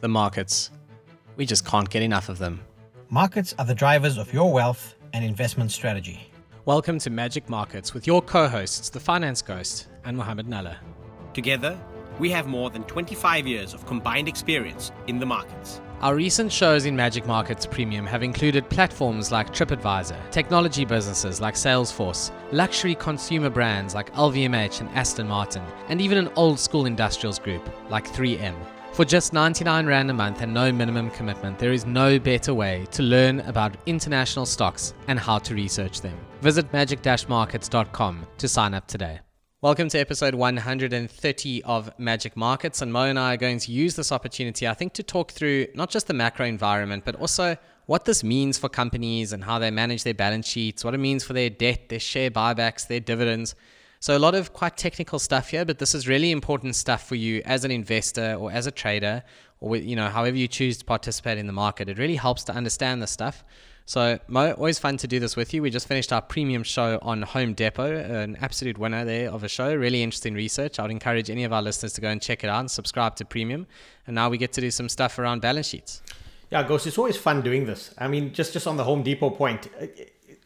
the markets. We just can't get enough of them. Markets are the drivers of your wealth and investment strategy. Welcome to Magic Markets with your co hosts, the Finance Ghost and Mohammed Nalla. Together, we have more than 25 years of combined experience in the markets. Our recent shows in Magic Markets Premium have included platforms like TripAdvisor, technology businesses like Salesforce, luxury consumer brands like LVMH and Aston Martin, and even an old school industrials group like 3M. For just 99 Rand a month and no minimum commitment, there is no better way to learn about international stocks and how to research them. Visit magic markets.com to sign up today. Welcome to episode 130 of Magic Markets. And Mo and I are going to use this opportunity, I think, to talk through not just the macro environment, but also what this means for companies and how they manage their balance sheets, what it means for their debt, their share buybacks, their dividends. So, a lot of quite technical stuff here, but this is really important stuff for you as an investor or as a trader, or you know, however you choose to participate in the market. It really helps to understand this stuff. So, Mo, always fun to do this with you. We just finished our premium show on Home Depot, an absolute winner there of a show. Really interesting research. I would encourage any of our listeners to go and check it out and subscribe to premium. And now we get to do some stuff around balance sheets. Yeah, Ghost, it's always fun doing this. I mean, just, just on the Home Depot point,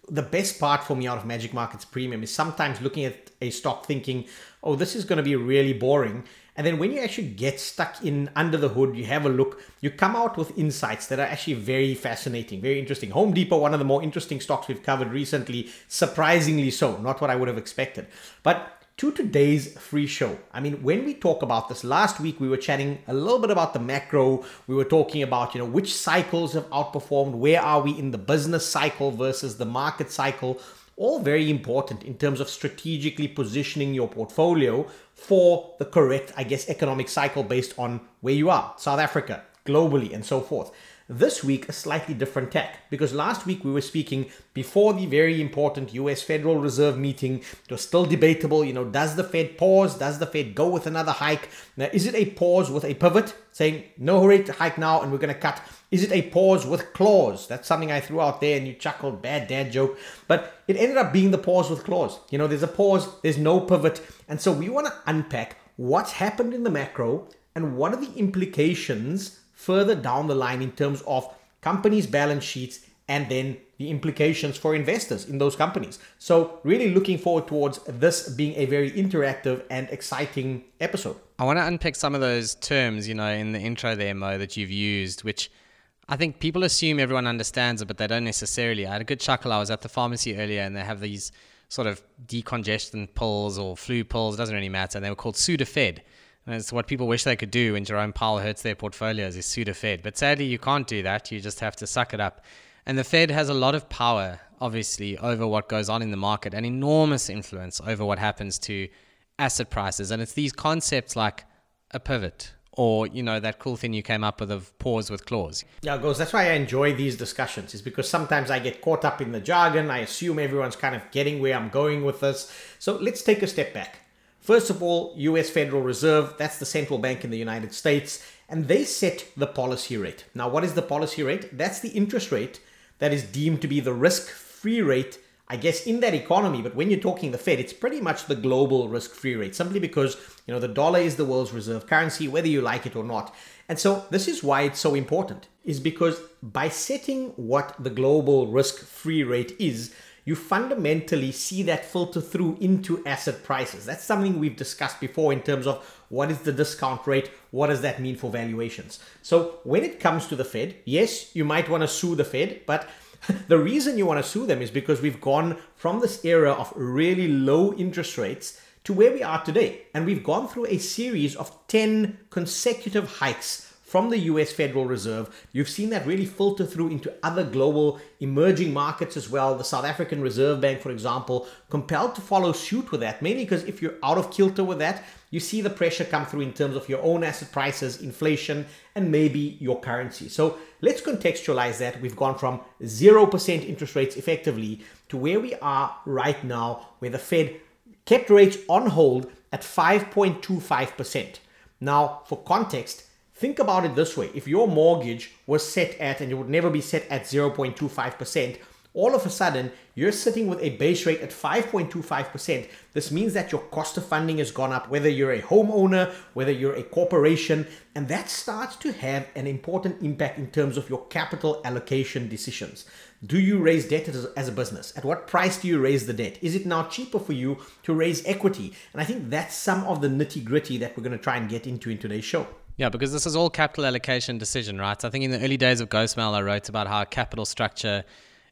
the best part for me out of Magic Markets Premium is sometimes looking at a stock thinking, oh, this is going to be really boring and then when you actually get stuck in under the hood, you have a look, you come out with insights that are actually very fascinating, very interesting. Home Depot, one of the more interesting stocks we've covered recently, surprisingly so, not what I would have expected. But to today's free show. I mean, when we talk about this last week, we were chatting a little bit about the macro. We were talking about, you know, which cycles have outperformed, where are we in the business cycle versus the market cycle all very important in terms of strategically positioning your portfolio for the correct, I guess, economic cycle based on where you are, South Africa, globally, and so forth. This week, a slightly different tack because last week we were speaking before the very important US Federal Reserve meeting. It was still debatable, you know, does the Fed pause? Does the Fed go with another hike? Now, is it a pause with a pivot saying no rate hike now and we're going to cut? Is it a pause with claws? That's something I threw out there and you chuckled, bad dad joke. But it ended up being the pause with claws. You know, there's a pause, there's no pivot. And so we want to unpack what's happened in the macro and what are the implications further down the line in terms of companies' balance sheets and then the implications for investors in those companies. So, really looking forward towards this being a very interactive and exciting episode. I want to unpick some of those terms, you know, in the intro there, Mo, that you've used, which I think people assume everyone understands it, but they don't necessarily. I had a good chuckle. I was at the pharmacy earlier and they have these sort of decongestant pills or flu pills, it doesn't really matter. And they were called Sudafed. And it's what people wish they could do when Jerome Powell hurts their portfolios is Sudafed. But sadly, you can't do that. You just have to suck it up. And the Fed has a lot of power, obviously, over what Ghost on in the market, and enormous influence over what happens to asset prices. And it's these concepts like a pivot or you know that cool thing you came up with of pause with claws. yeah goes that's why i enjoy these discussions is because sometimes i get caught up in the jargon i assume everyone's kind of getting where i'm going with this so let's take a step back First of all, US Federal Reserve, that's the central bank in the United States, and they set the policy rate. Now, what is the policy rate? That's the interest rate that is deemed to be the risk free rate, I guess, in that economy. But when you're talking the Fed, it's pretty much the global risk free rate, simply because, you know, the dollar is the world's reserve currency, whether you like it or not. And so this is why it's so important, is because by setting what the global risk free rate is, you fundamentally see that filter through into asset prices. That's something we've discussed before in terms of what is the discount rate, what does that mean for valuations. So when it comes to the Fed, yes, you might want to sue the Fed, but the reason you want to sue them is because we've gone from this era of really low interest rates to where we are today. And we've gone through a series of 10 consecutive hikes from the US Federal Reserve. You've seen that really filter through into other global emerging markets as well. The South African Reserve Bank, for example, compelled to follow suit with that, mainly because if you're out of kilter with that, you see the pressure come through in terms of your own asset prices, inflation, and maybe your currency. So let's contextualize that. We've gone from 0% interest rates effectively to where we are right now, where the Fed kept rates on hold at 5.25%. Now, for context, Think about it this way if your mortgage was set at, and it would never be set at 0.25%, all of a sudden you're sitting with a base rate at 5.25%. This means that your cost of funding has gone up, whether you're a homeowner, whether you're a corporation, and that starts to have an important impact in terms of your capital allocation decisions. Do you raise debt as, a business? At what price do you raise the debt? Is it now cheaper for you to raise equity? And I think that's some of the nitty gritty that we're going to try and get into in today's show. Yeah, because this is all capital allocation decision, right? I think in the early days of Ghostmail, I wrote about how capital structure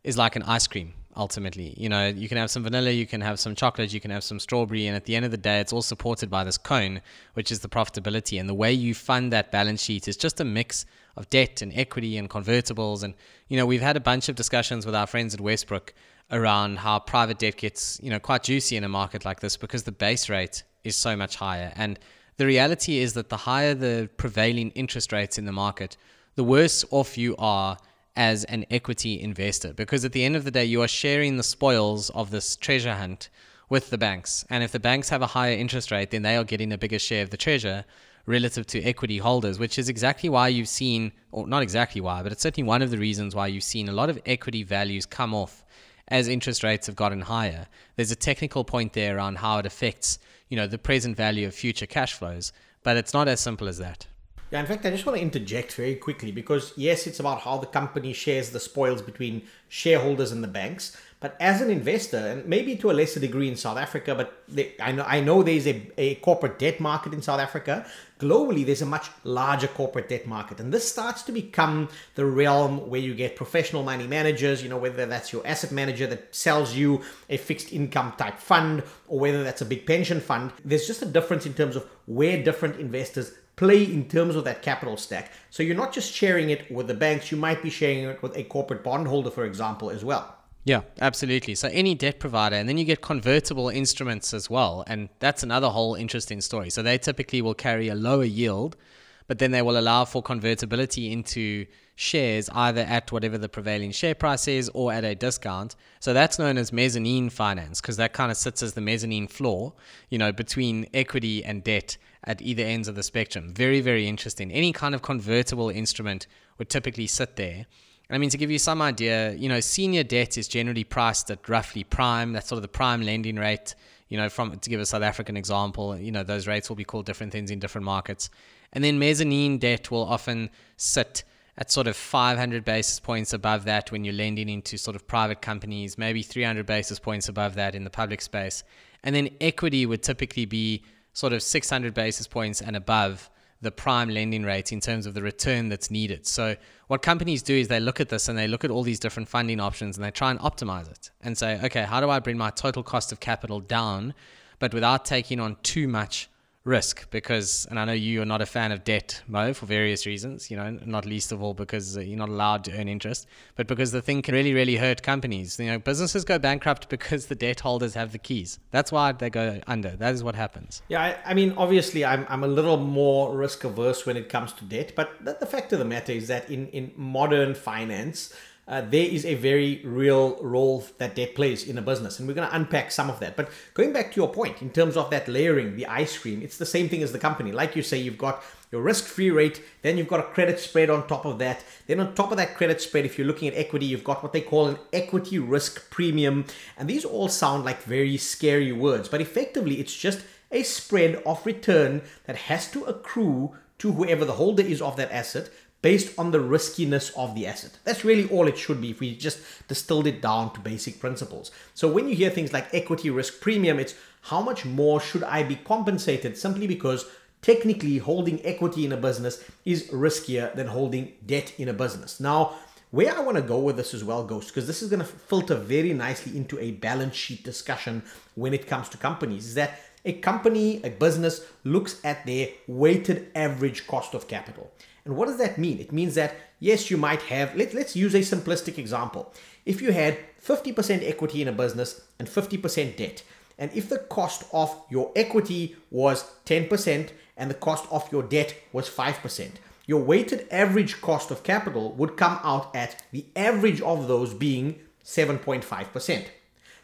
is like an ice cream ultimately. You know, you can have some vanilla, you can have some chocolate, you can have some strawberry, and at the end of the day, it's all supported by this cone, which is the profitability. And the way you fund that balance sheet is just a mix of debt and equity and convertibles. And, you know, we've had a bunch of discussions with our friends at Westbrook around how private debt gets, you know, quite juicy in a market like this because the base rate is so much higher. And the reality is that the higher the prevailing interest rates in the market, the worse off you are as an equity investor because at the end of the day, you are sharing the spoils of this treasure hunt with the banks. And if the banks have a higher interest rate, then they are getting a bigger share of the treasure relative to equity holders, which is exactly why you've seen, or not exactly why, but it's certainly one of the reasons why you've seen a lot of equity values come off as interest rates have gotten higher. There's a technical point there around how it affects, you know, the present value of future cash flows, but it's not as simple as that. Yeah, in fact, I just want to interject very quickly because, yes, it's about how the company shares the spoils between shareholders and the banks. But as an investor, and maybe to a lesser degree in South Africa, but they, I know I know there's a, a corporate debt market in South Africa. Globally, there's a much larger corporate debt market, and this starts to become the realm where you get professional money managers. You know, whether that's your asset manager that sells you a fixed income type fund, or whether that's a big pension fund. There's just a difference in terms of where different investors play in terms of that capital stack. So you're not just sharing it with the banks, you might be sharing it with a corporate bondholder, for example, as well. Yeah, absolutely. So any debt provider, and then you get convertible instruments as well. And that's another whole interesting story. So they typically will carry a lower yield, but then they will allow for convertibility into shares either at whatever the prevailing share price is or at a discount. So that's known as mezzanine finance because that kind of sits as the mezzanine floor, you know, between equity and debt at either ends of the spectrum. Very, very interesting. Any kind of convertible instrument would typically sit there. I mean, to give you some idea, you know, senior debt is generally priced at roughly prime. That's sort of the prime lending rate. You know, from to give a South African example, you know, those rates will be called different things in different markets. And then mezzanine debt will often sit at sort of 500 basis points above that when you're lending into sort of private companies, maybe 300 basis points above that in the public space. And then equity would typically be sort of 600 basis points and above the prime lending rate in terms of the return that's needed. So, what companies do is they look at this and they look at all these different funding options and they try and optimize it and say, okay, how do I bring my total cost of capital down, but without taking on too much risk because, and I know you are not a fan of debt, Mo, for various reasons, you know, not least of all because you're not allowed to earn interest, but because the thing can really, really hurt companies. You know, businesses go bankrupt because the debt holders have the keys. That's why they go under. That is what happens. Yeah, I, I mean, obviously, I'm, I'm a little more risk averse when it comes to debt, but the, the fact of the matter is that in, in modern finance, uh, there is a very real role that debt plays in a business. And we're going to unpack some of that. But going back to your point, in terms of that layering, the ice cream, it's the same thing as the company. Like you say, you've got your risk free rate, then you've got a credit spread on top of that. Then, on top of that credit spread, if you're looking at equity, you've got what they call an equity risk premium. And these all sound like very scary words, but effectively, it's just a spread of return that has to accrue to whoever the holder is of that asset based on the riskiness of the asset. That's really all it should be if we just distilled it down to basic principles. So when you hear things like equity risk premium, it's how much more should I be compensated simply because technically holding equity in a business is riskier than holding debt in a business. Now, where I want to go with this as well, Ghost, because this is going to filter very nicely into a balance sheet discussion when it comes to companies, is that a company, a business looks at their weighted average cost of capital. And what does that mean? It means that, yes, you might have, let, let's use a simplistic example. If you had 50% equity in a business and 50% debt, and if the cost of your equity was 10% and the cost of your debt was 5%, your weighted average cost of capital would come out at the average of those being 7.5%.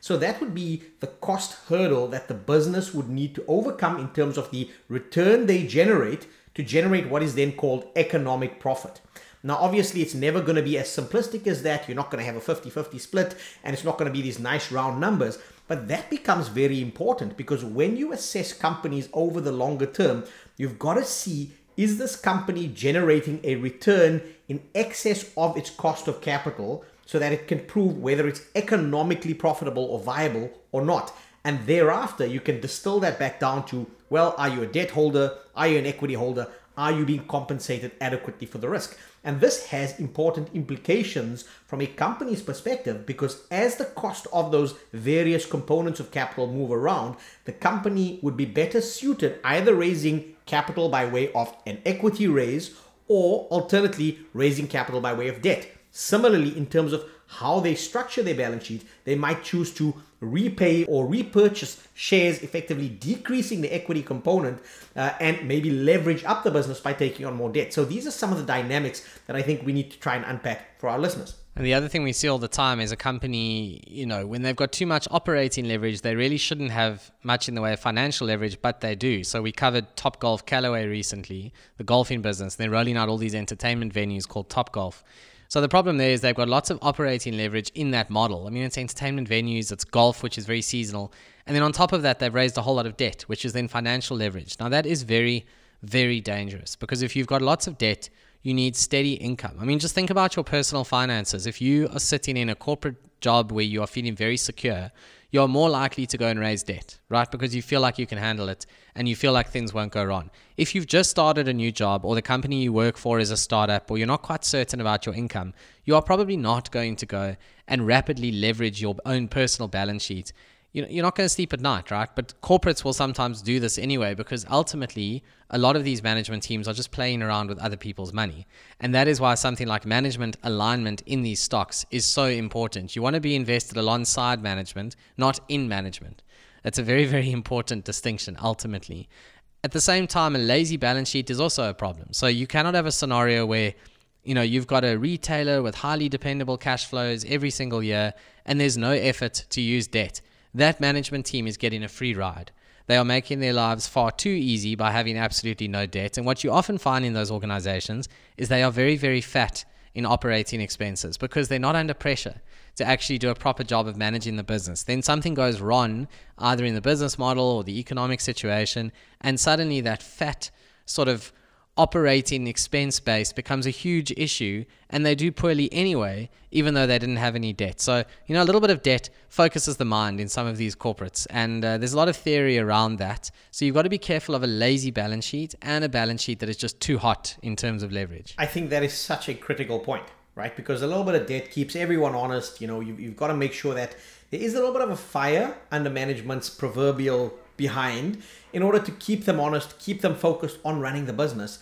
So that would be the cost hurdle that the business would need to overcome in terms of the return they generate to generate what is then called economic profit. Now, obviously, it's never going to be as simplistic as that. You're not going to have a 50 50 split, and it's not going to be these nice round numbers. But that becomes very important because when you assess companies over the longer term, you've got to see is this company generating a return in excess of its cost of capital so that it can prove whether it's economically profitable or viable or not. And thereafter, you can distill that back down to well, are you a debt holder? Are you an equity holder? Are you being compensated adequately for the risk? And this has important implications from a company's perspective because as the cost of those various components of capital move around, the company would be better suited either raising capital by way of an equity raise or alternately raising capital by way of debt. Similarly, in terms of how they structure their balance sheet, they might choose to repay or repurchase shares, effectively decreasing the equity component uh, and maybe leverage up the business by taking on more debt. So these are some of the dynamics that I think we need to try and unpack for our listeners. And the other thing we see all the time is a company, you know, when they've got too much operating leverage, they really shouldn't have much in the way of financial leverage, but they do. So we covered Top Golf Callaway recently, the golfing business. They're rolling out all these entertainment venues called Top Golf. So the problem there is they've got lots of operating leverage in that model. I mean, it's entertainment venues, it's golf, which is very seasonal. And then on top of that, they've raised a whole lot of debt, which is then financial leverage. Now, that is very, very dangerous because if you've got lots of debt, you need steady income. I mean, just think about your personal finances. If you are sitting in a corporate job where you are feeling very secure, you're more likely to go and raise debt, right? Because you feel like you can handle it and you feel like things won't go wrong. If you've just started a new job or the company you work for is a startup or you're not quite certain about your income, you are probably not going to go and rapidly leverage your own personal balance sheet you're not going to sleep at night, right? But corporates will sometimes do this anyway because ultimately a lot of these management teams are just playing around with other people's money. And that is why something like management alignment in these stocks is so important. You want to be invested alongside management, not in management. That's a very, very important distinction ultimately. At the same time, a lazy balance sheet is also a problem. So you cannot have a scenario where you know you've got a retailer with highly dependable cash flows every single year and there's no effort to use debt that management team is getting a free ride. They are making their lives far too easy by having absolutely no debt. And what you often find in those organizations is they are very, very fat in operating expenses because they're not under pressure to actually do a proper job of managing the business. Then something goes wrong, either in the business model or the economic situation, and suddenly that fat sort of operating expense base becomes a huge issue and they do poorly anyway, even though they didn't have any debt. So, you know, a little bit of debt focuses the mind in some of these corporates. And uh, there's a lot of theory around that. So you've got to be careful of a lazy balance sheet and a balance sheet that is just too hot in terms of leverage. I think that is such a critical point, right? Because a little bit of debt keeps everyone honest. You know, you, you've got to make sure that there is a little bit of a fire under management's proverbial behind in order to keep them honest, keep them focused on running the business.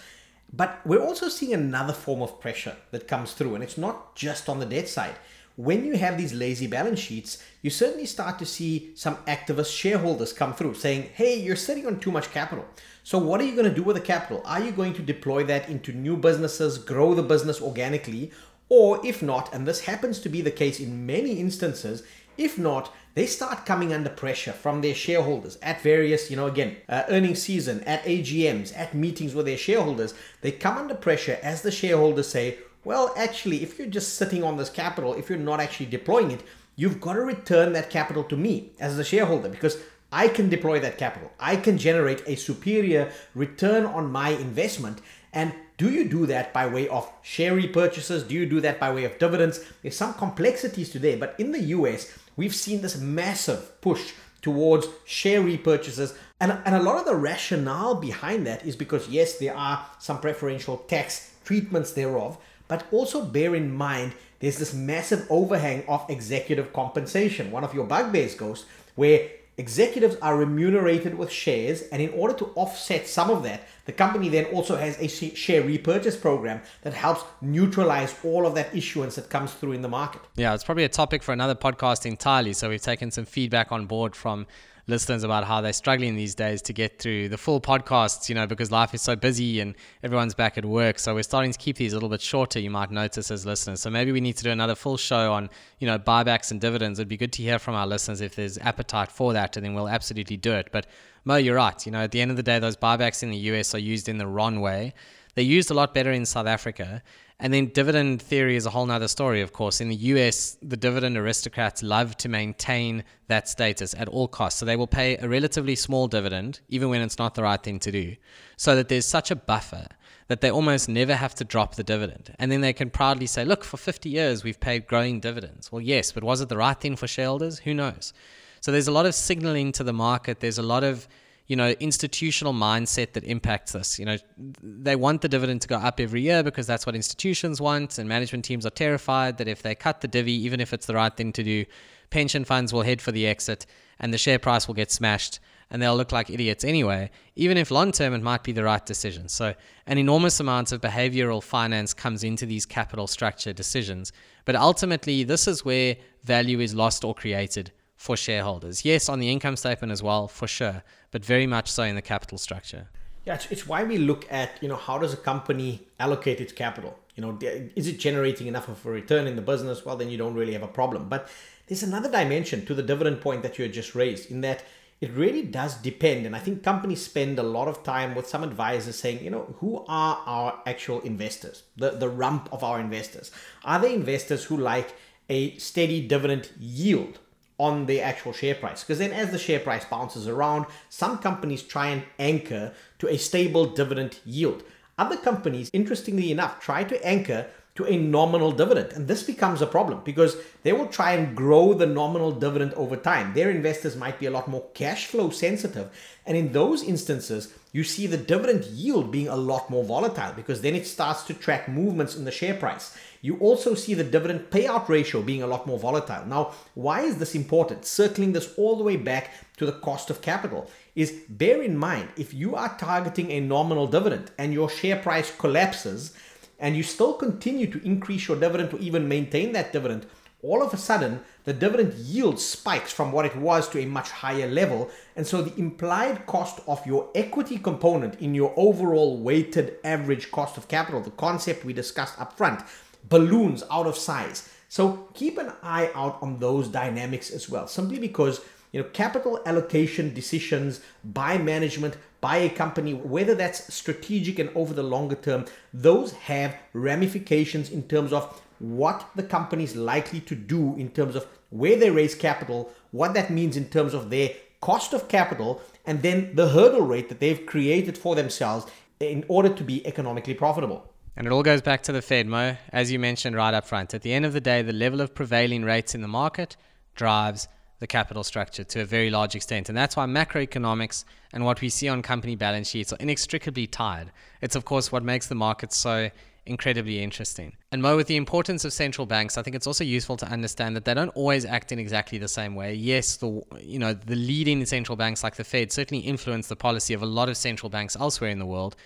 But we're also seeing another form of pressure that comes through, and it's not just on the debt side. When you have these lazy balance sheets, you certainly start to see some activist shareholders come through saying, hey, you're sitting on too much capital. So, what are you going to do with the capital? Are you going to deploy that into new businesses, grow the business organically? Or if not, and this happens to be the case in many instances, if not, they start coming under pressure from their shareholders at various, you know, again, uh, earnings season, at AGMs, at meetings with their shareholders. They come under pressure as the shareholders say, well, actually, if you're just sitting on this capital, if you're not actually deploying it, you've got to return that capital to me as the shareholder because I can deploy that capital. I can generate a superior return on my investment. And do you do that by way of share repurchases? Do you do that by way of dividends? There's some complexities today, but in the US, we've seen this massive push towards share repurchases. And, and a lot of the rationale behind that is because, yes, there are some preferential tax treatments thereof, but also bear in mind there's this massive overhang of executive compensation. One of your bugbears, Ghost, where Executives are remunerated with shares, and in order to offset some of that, the company then also has a share repurchase program that helps neutralize all of that issuance that comes through in the market. Yeah, it's probably a topic for another podcast entirely. So we've taken some feedback on board from listeners about how they're struggling these days to get through the full podcasts, you know, because life is so busy and everyone's back at work. So we're starting to keep these a little bit shorter, you might notice as listeners. So maybe we need to do another full show on, you know, buybacks and dividends. It'd be good to hear from our listeners if there's appetite for that, and then we'll absolutely do it. But Mo, you're right. You know, at the end of the day, those buybacks in the US are used in the wrong way. They're used a lot better in South Africa. And then dividend theory is a whole nother story, of course. In the US, the dividend aristocrats love to maintain that status at all costs. So they will pay a relatively small dividend, even when it's not the right thing to do, so that there's such a buffer that they almost never have to drop the dividend. And then they can proudly say, look, for 50 years, we've paid growing dividends. Well, yes, but was it the right thing for shareholders? Who knows? So there's a lot of signaling to the market. There's a lot of you know, institutional mindset that impacts this. You know, they want the dividend to go up every year because that's what institutions want, and management teams are terrified that if they cut the divvy, even if it's the right thing to do, pension funds will head for the exit and the share price will get smashed and they'll look like idiots anyway, even if long term it might be the right decision. So, an enormous amount of behavioral finance comes into these capital structure decisions. But ultimately, this is where value is lost or created for shareholders. Yes, on the income statement as well, for sure, but very much so in the capital structure. Yeah, it's, it's why we look at, you know, how does a company allocate its capital? You know, is it generating enough of a return in the business? Well, then you don't really have a problem. But there's another dimension to the dividend point that you had just raised in that it really does depend. And I think companies spend a lot of time with some advisors saying, you know, who are our actual investors, the, the rump of our investors? Are they investors who like a steady dividend yield? On the actual share price. Because then, as the share price bounces around, some companies try and anchor to a stable dividend yield. Other companies, interestingly enough, try to anchor to a nominal dividend. And this becomes a problem because they will try and grow the nominal dividend over time. Their investors might be a lot more cash flow sensitive. And in those instances, you see the dividend yield being a lot more volatile because then it starts to track movements in the share price. You also see the dividend payout ratio being a lot more volatile. Now, why is this important? Circling this all the way back to the cost of capital is bear in mind if you are targeting a nominal dividend and your share price collapses and you still continue to increase your dividend or even maintain that dividend, all of a sudden the dividend yield spikes from what it was to a much higher level. And so the implied cost of your equity component in your overall weighted average cost of capital, the concept we discussed up front, balloons out of size. So keep an eye out on those dynamics as well, simply because you know capital allocation decisions by management by a company whether that's strategic and over the longer term those have ramifications in terms of what the company is likely to do in terms of where they raise capital what that means in terms of their cost of capital and then the hurdle rate that they've created for themselves in order to be economically profitable and it all goes back to the Fed, Mo, as you mentioned right up front. At the end of the day, the level of prevailing rates in the market drives the capital structure to a very large extent. And that's why macroeconomics and what we see on company balance sheets are inextricably tied. It's, of course, what makes the market so incredibly interesting. And Mo, with the importance of central banks, I think it's also useful to understand that they don't always act in exactly the same way. Yes, the you know the leading central banks like the Fed certainly influence the policy of a lot of central banks elsewhere in the world,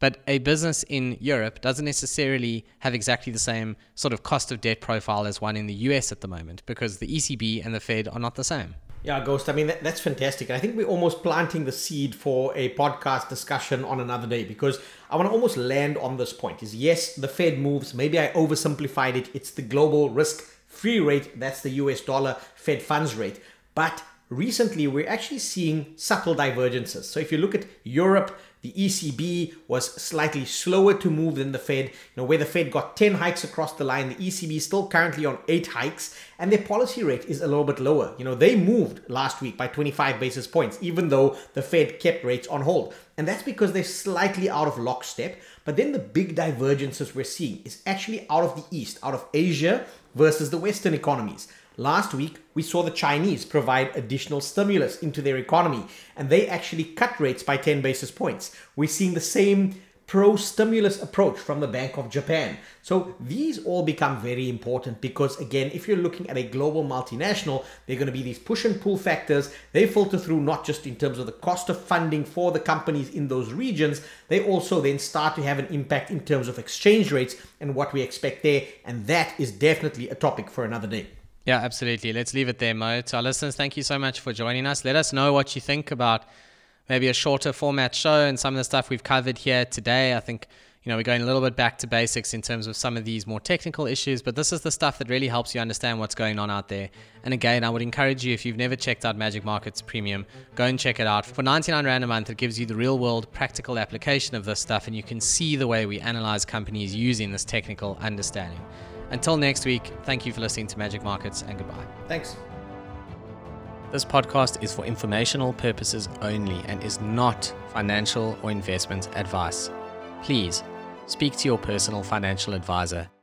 but a business in Europe doesn't necessarily have exactly the same sort of cost of debt profile as one in the US at the moment because the ECB and the Fed are not the same. Yeah, Ghost. I mean, that, that's fantastic. I think we're almost planting the seed for a podcast discussion on another day because I want to almost land on this point. Is yes, the Fed moves. Maybe I oversimplified it. It's the global risk free rate. That's the US dollar Fed funds rate. But recently, we're actually seeing subtle divergences. So if you look at Europe, the ECB was slightly slower to move than the Fed. You know, where the Fed got 10 hikes across the line, the ECB is still currently on 8 hikes, and their policy rate is a little bit lower. You know, they moved last week by 25 basis points, even though the Fed kept rates on hold. And that's because they're slightly out of lockstep. But then the big divergences we're seeing is actually out of the East, out of Asia versus the Western economies. Last week, we saw the Chinese provide additional stimulus into their economy, and they actually cut rates by 10 basis points. We're seeing the same pro stimulus approach from the Bank of Japan. So these all become very important because, again, if you're looking at a global multinational, they're going to be these push and pull factors. They filter through not just in terms of the cost of funding for the companies in those regions, they also then start to have an impact in terms of exchange rates and what we expect there. And that is definitely a topic for another day. Yeah, absolutely. Let's leave it there, Mo. To our listeners, thank you so much for joining us. Let us know what you think about maybe a shorter format show and some of the stuff we've covered here today. I think you know, we're going a little bit back to basics in terms of some of these more technical issues, but this is the stuff that really helps you understand what's going on out there. And again, I would encourage you, if you've never checked out Magic Markets Premium, go and check it out. For 99 Rand a month, it gives you the real world practical application of this stuff, and you can see the way we analyze companies using this technical understanding. Until next week, thank you for listening to Magic Markets, and goodbye. Thanks. This podcast is for informational purposes only and is not financial or investment advice. Please speak to your personal financial advisor